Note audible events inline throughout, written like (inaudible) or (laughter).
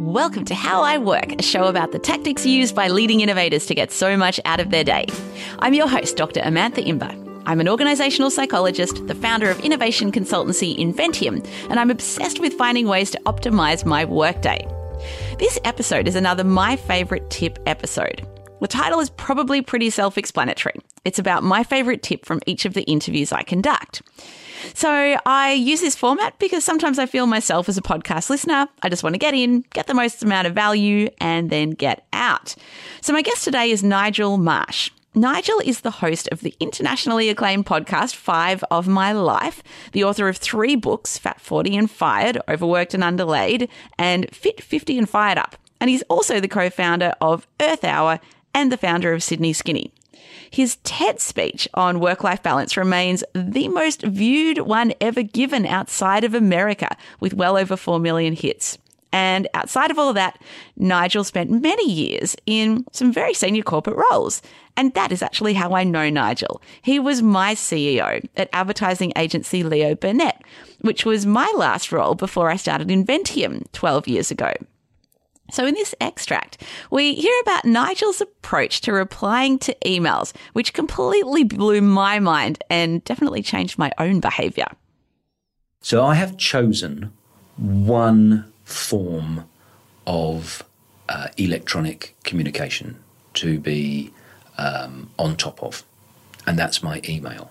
Welcome to How I Work, a show about the tactics used by leading innovators to get so much out of their day. I'm your host, Dr. Amantha Imber. I'm an organizational psychologist, the founder of innovation consultancy Inventium, and I'm obsessed with finding ways to optimize my workday. This episode is another My Favorite Tip episode. The title is probably pretty self explanatory. It's about my favorite tip from each of the interviews I conduct. So I use this format because sometimes I feel myself as a podcast listener. I just want to get in, get the most amount of value, and then get out. So my guest today is Nigel Marsh. Nigel is the host of the internationally acclaimed podcast Five of My Life, the author of three books Fat 40 and Fired, Overworked and Underlaid, and Fit 50 and Fired Up. And he's also the co founder of Earth Hour and the founder of Sydney Skinny. His TED speech on work life balance remains the most viewed one ever given outside of America, with well over 4 million hits. And outside of all of that, Nigel spent many years in some very senior corporate roles. And that is actually how I know Nigel. He was my CEO at advertising agency Leo Burnett, which was my last role before I started Inventium 12 years ago. So, in this extract, we hear about Nigel's approach to replying to emails, which completely blew my mind and definitely changed my own behaviour. So, I have chosen one form of uh, electronic communication to be um, on top of, and that's my email.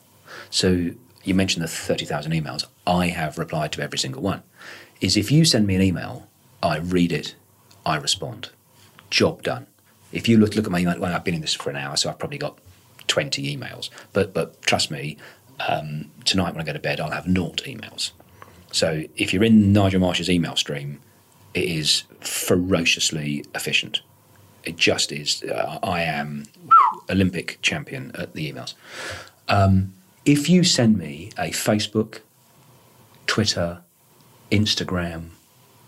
So, you mentioned the 30,000 emails. I have replied to every single one. Is if you send me an email, I read it I respond. Job done. If you look look at my email, well, I've been in this for an hour, so I've probably got twenty emails. But but trust me, um, tonight when I go to bed, I'll have naught emails. So if you're in Nigel Marsh's email stream, it is ferociously efficient. It just is. Uh, I am Olympic champion at the emails. Um, if you send me a Facebook, Twitter, Instagram,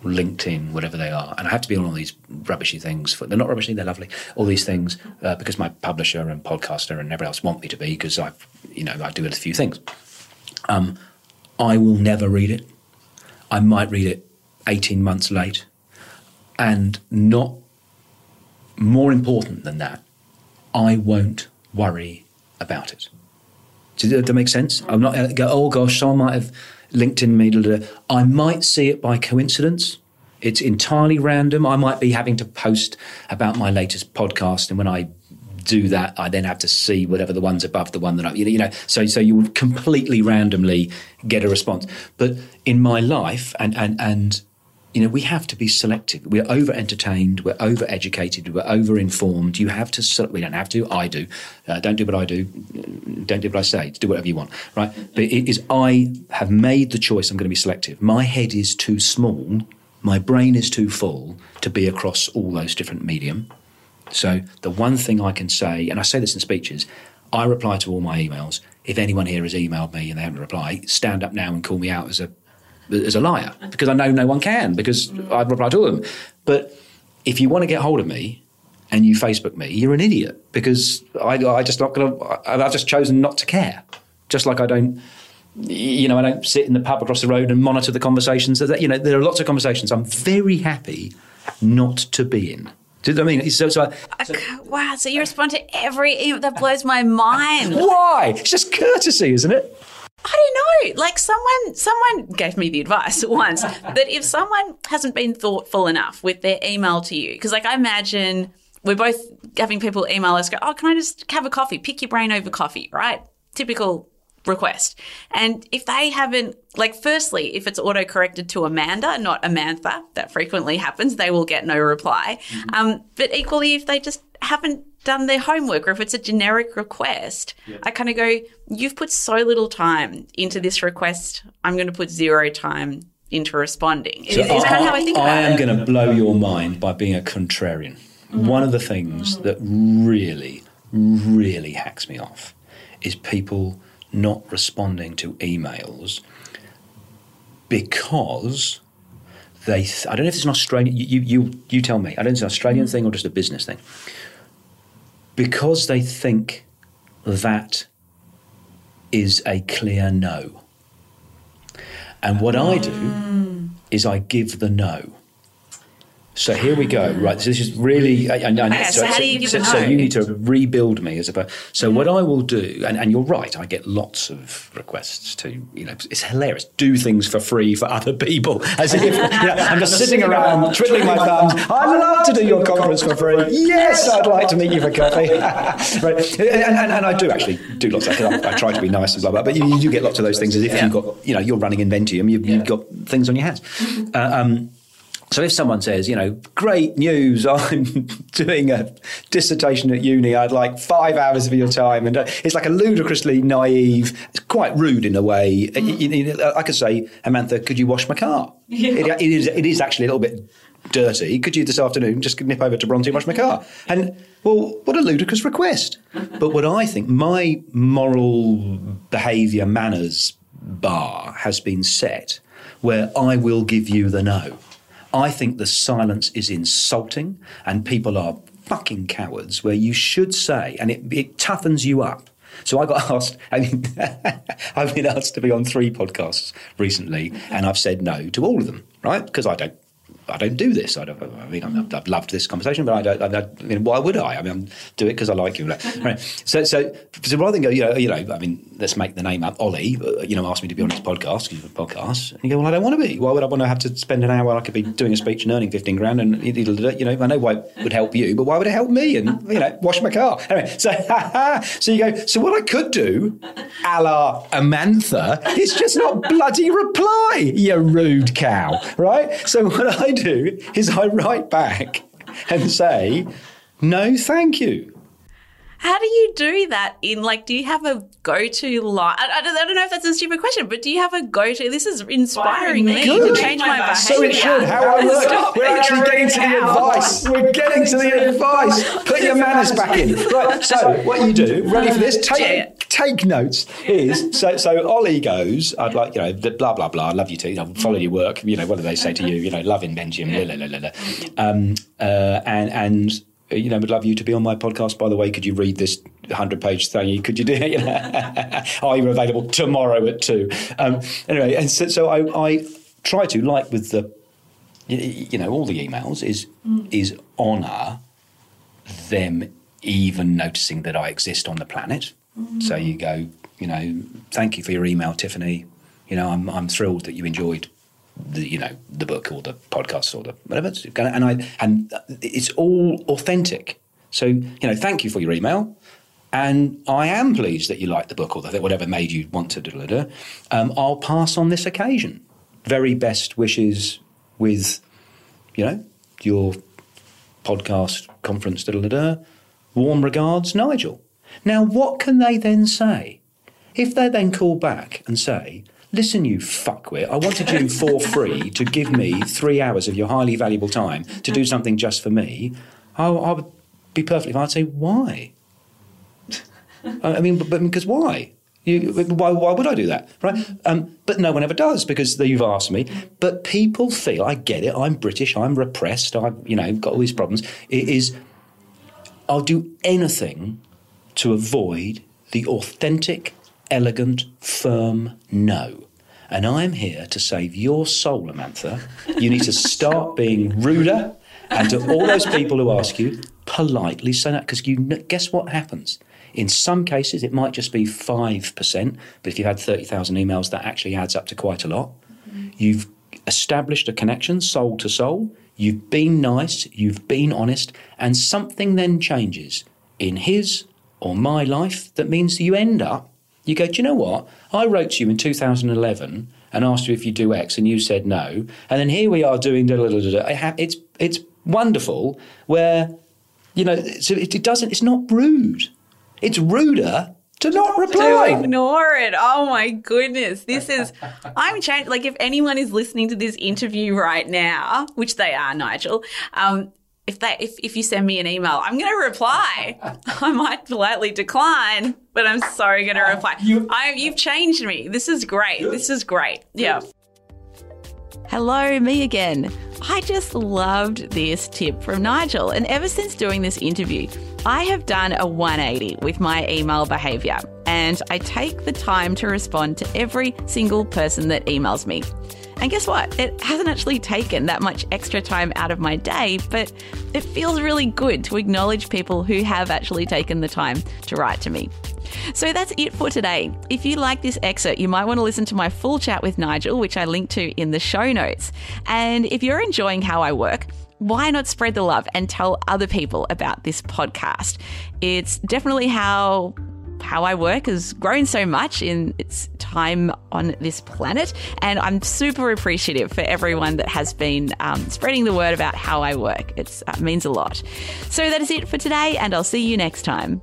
LinkedIn, whatever they are, and I have to be on all these rubbishy things. For, they're not rubbishy; they're lovely. All these things uh, because my publisher and podcaster and everyone else want me to be because I, you know, I do a few things. Um, I will never read it. I might read it eighteen months late, and not more important than that, I won't worry about it. Does that make sense? I'm not uh, go. Oh gosh, someone might have LinkedIn me. I might see it by coincidence. It's entirely random. I might be having to post about my latest podcast, and when I do that, I then have to see whatever the ones above the one that I, you know, so so you would completely randomly get a response. But in my life, and and and you know, we have to be selective. We're over entertained, we're over educated, we're over informed. You have to, we don't have to, I do. Uh, don't do what I do, don't do what I say, do whatever you want, right? But it is, I have made the choice, I'm going to be selective. My head is too small, my brain is too full to be across all those different medium. So the one thing I can say, and I say this in speeches, I reply to all my emails. If anyone here has emailed me and they haven't replied, stand up now and call me out as a as a liar because I know no one can because mm. I've replied to them. But if you want to get hold of me and you Facebook me, you're an idiot because I, I just not going to. I've just chosen not to care. Just like I don't, you know, I don't sit in the pub across the road and monitor the conversations. That you know, there are lots of conversations I'm very happy not to be in. Do you know what I mean? So, so, I, so wow, so you respond to every email. That blows my mind. Why? It's just courtesy, isn't it? I don't know. Like someone someone gave me the advice (laughs) once that if someone hasn't been thoughtful enough with their email to you, because like I imagine we're both having people email us go, oh, can I just have a coffee? Pick your brain over coffee, right? Typical request. And if they haven't, like, firstly, if it's auto corrected to Amanda, not Amantha, that frequently happens, they will get no reply. Mm-hmm. Um, but equally, if they just haven't done their homework or if it's a generic request, yeah. I kind of go, you've put so little time into this request. I'm going to put zero time into responding. So is, is kind of how I think about I am going to blow your mind by being a contrarian. Mm-hmm. One of the things that really, really hacks me off is people not responding to emails because they. Th- I don't know if it's an Australian. You, you, you tell me. I don't know if it's an Australian mm-hmm. thing or just a business thing because they think that is a clear no. And what I do mm. is I give the no. So here we go. Right, so this is really. And, and Okay, so how do you so, so you need to rebuild me as a. per- So what I will do, and, and you're right, I get lots of requests to, you know, it's hilarious. Do things for free for other people, as if (laughs) you know, I'm just sitting around twiddling my thumbs. I'd love to do your conference for free. Yes, I'd like to meet you for coffee. (laughs) right, and, and, and I do actually do lots. Of, I, I try to be nice and blah blah. But you, you do get lots of those things as if you've got, you know, you're running Inventium, you've, you've got things on your hands. Uh, um, so if someone says, you know, great news, (laughs) I'm doing a dissertation at uni, I'd like five hours of your time, and uh, it's like a ludicrously naive, it's quite rude in a way. Know, I could say, Amantha, could you wash my car? It, it is, it is actually a little bit dirty. Could you this afternoon just nip over to Bronte and wash my car? And well, what a ludicrous request. But what I think, my moral behaviour manners bar has been set where I will give you the no. I think the silence is insulting and people are fucking cowards where you should say, and it, it toughens you up. So I got (laughs) asked, I mean, (laughs) I've been asked to be on three podcasts recently and I've said no to all of them, right? Because I don't. I don't do this. I, don't, I mean, I'm, I've loved this conversation, but I don't. I, I mean, why would I? I mean, I do it because I like you. Right. So, so, so rather than go, you know, you know, I mean, let's make the name up. Ollie, uh, you know, asked me to be on his podcast because a podcast, and you go, well, I don't want to be. Why would I want to have to spend an hour? I could be doing a speech and earning fifteen grand, and you know, I know why it would help you, but why would it help me? And you know, wash my car. Anyway, so (laughs) so you go. So what I could do, a la Amantha, is just not bloody reply, you rude cow, right? So what I do is I write back and say, no, thank you. How do you do that in like, do you have a go to line? I, I, don't, I don't know if that's a stupid question, but do you have a go to? This is inspiring me Good. to change my behavior. So it should. How I work. Stop We're actually getting to the cow. advice. We're getting to the advice. Put your manners back in. Right. So what you do? Ready for this? Take take notes. Is so so. Ollie goes. I'd like you know blah blah blah. I love you too. I follow your work. You know what do they say to you? You know love in Benjamin. La, la, la, la, la. Um, uh, and and. You know, would love you to be on my podcast. By the way, could you read this hundred-page thingy? (laughs) Could you do it? You (laughs) know, Are you available tomorrow at two? Um, anyway, and so, so I, I try to, like with the you know all the emails is is honor them even noticing that I exist on the planet. So you go, you know, thank you for your email, Tiffany. You know, I'm I'm thrilled that you enjoyed the you know the book or the podcast or the whatever. And I and it's all authentic. So you know, thank you for your email. And I am pleased that you liked the book or that whatever made you want to do. Um, I'll pass on this occasion. Very best wishes with, you know, your podcast conference. Da, da, da, da. Warm regards, Nigel. Now, what can they then say? If they then call back and say, Listen, you fuckwit, I wanted you for free to give me three hours of your highly valuable time to do something just for me, I, I would be perfectly fine. I'd say, Why? I mean, but because why? You, why, why would I do that, right? Um, but no one ever does because you've asked me. But people feel, I get it. I'm British. I'm repressed. I've you know got all these problems. It is. I'll do anything to avoid the authentic, elegant, firm no. And I'm here to save your soul, Amantha. You need to start (laughs) being ruder, and to all those people who ask you, politely say that because you guess what happens. In some cases, it might just be five percent, but if you had thirty thousand emails, that actually adds up to quite a lot. Mm-hmm. You've established a connection, soul to soul. You've been nice, you've been honest, and something then changes in his or my life that means you end up, you go, do you know what? I wrote to you in 2011 and asked you if you do X, and you said no. And then here we are doing da da da da. It's, it's wonderful where, you know, so it, it doesn't, it's not rude. It's ruder to not reply. to ignore it. Oh my goodness. This is, (laughs) I'm changed. Like, if anyone is listening to this interview right now, which they are, Nigel, um, if they if, if you send me an email, I'm going to reply. (laughs) I might politely decline, but I'm sorry, going to reply. I, you've changed me. This is great. This is great. Yeah. Hello, me again. I just loved this tip from Nigel, and ever since doing this interview, I have done a 180 with my email behavior. and I take the time to respond to every single person that emails me. And guess what? It hasn't actually taken that much extra time out of my day, but it feels really good to acknowledge people who have actually taken the time to write to me. So that's it for today. If you like this excerpt, you might want to listen to my full chat with Nigel, which I linked to in the show notes. And if you're enjoying how I work, why not spread the love and tell other people about this podcast? It's definitely how how I work has grown so much in its time on this planet. And I'm super appreciative for everyone that has been um, spreading the word about how I work. It uh, means a lot. So that is it for today, and I'll see you next time.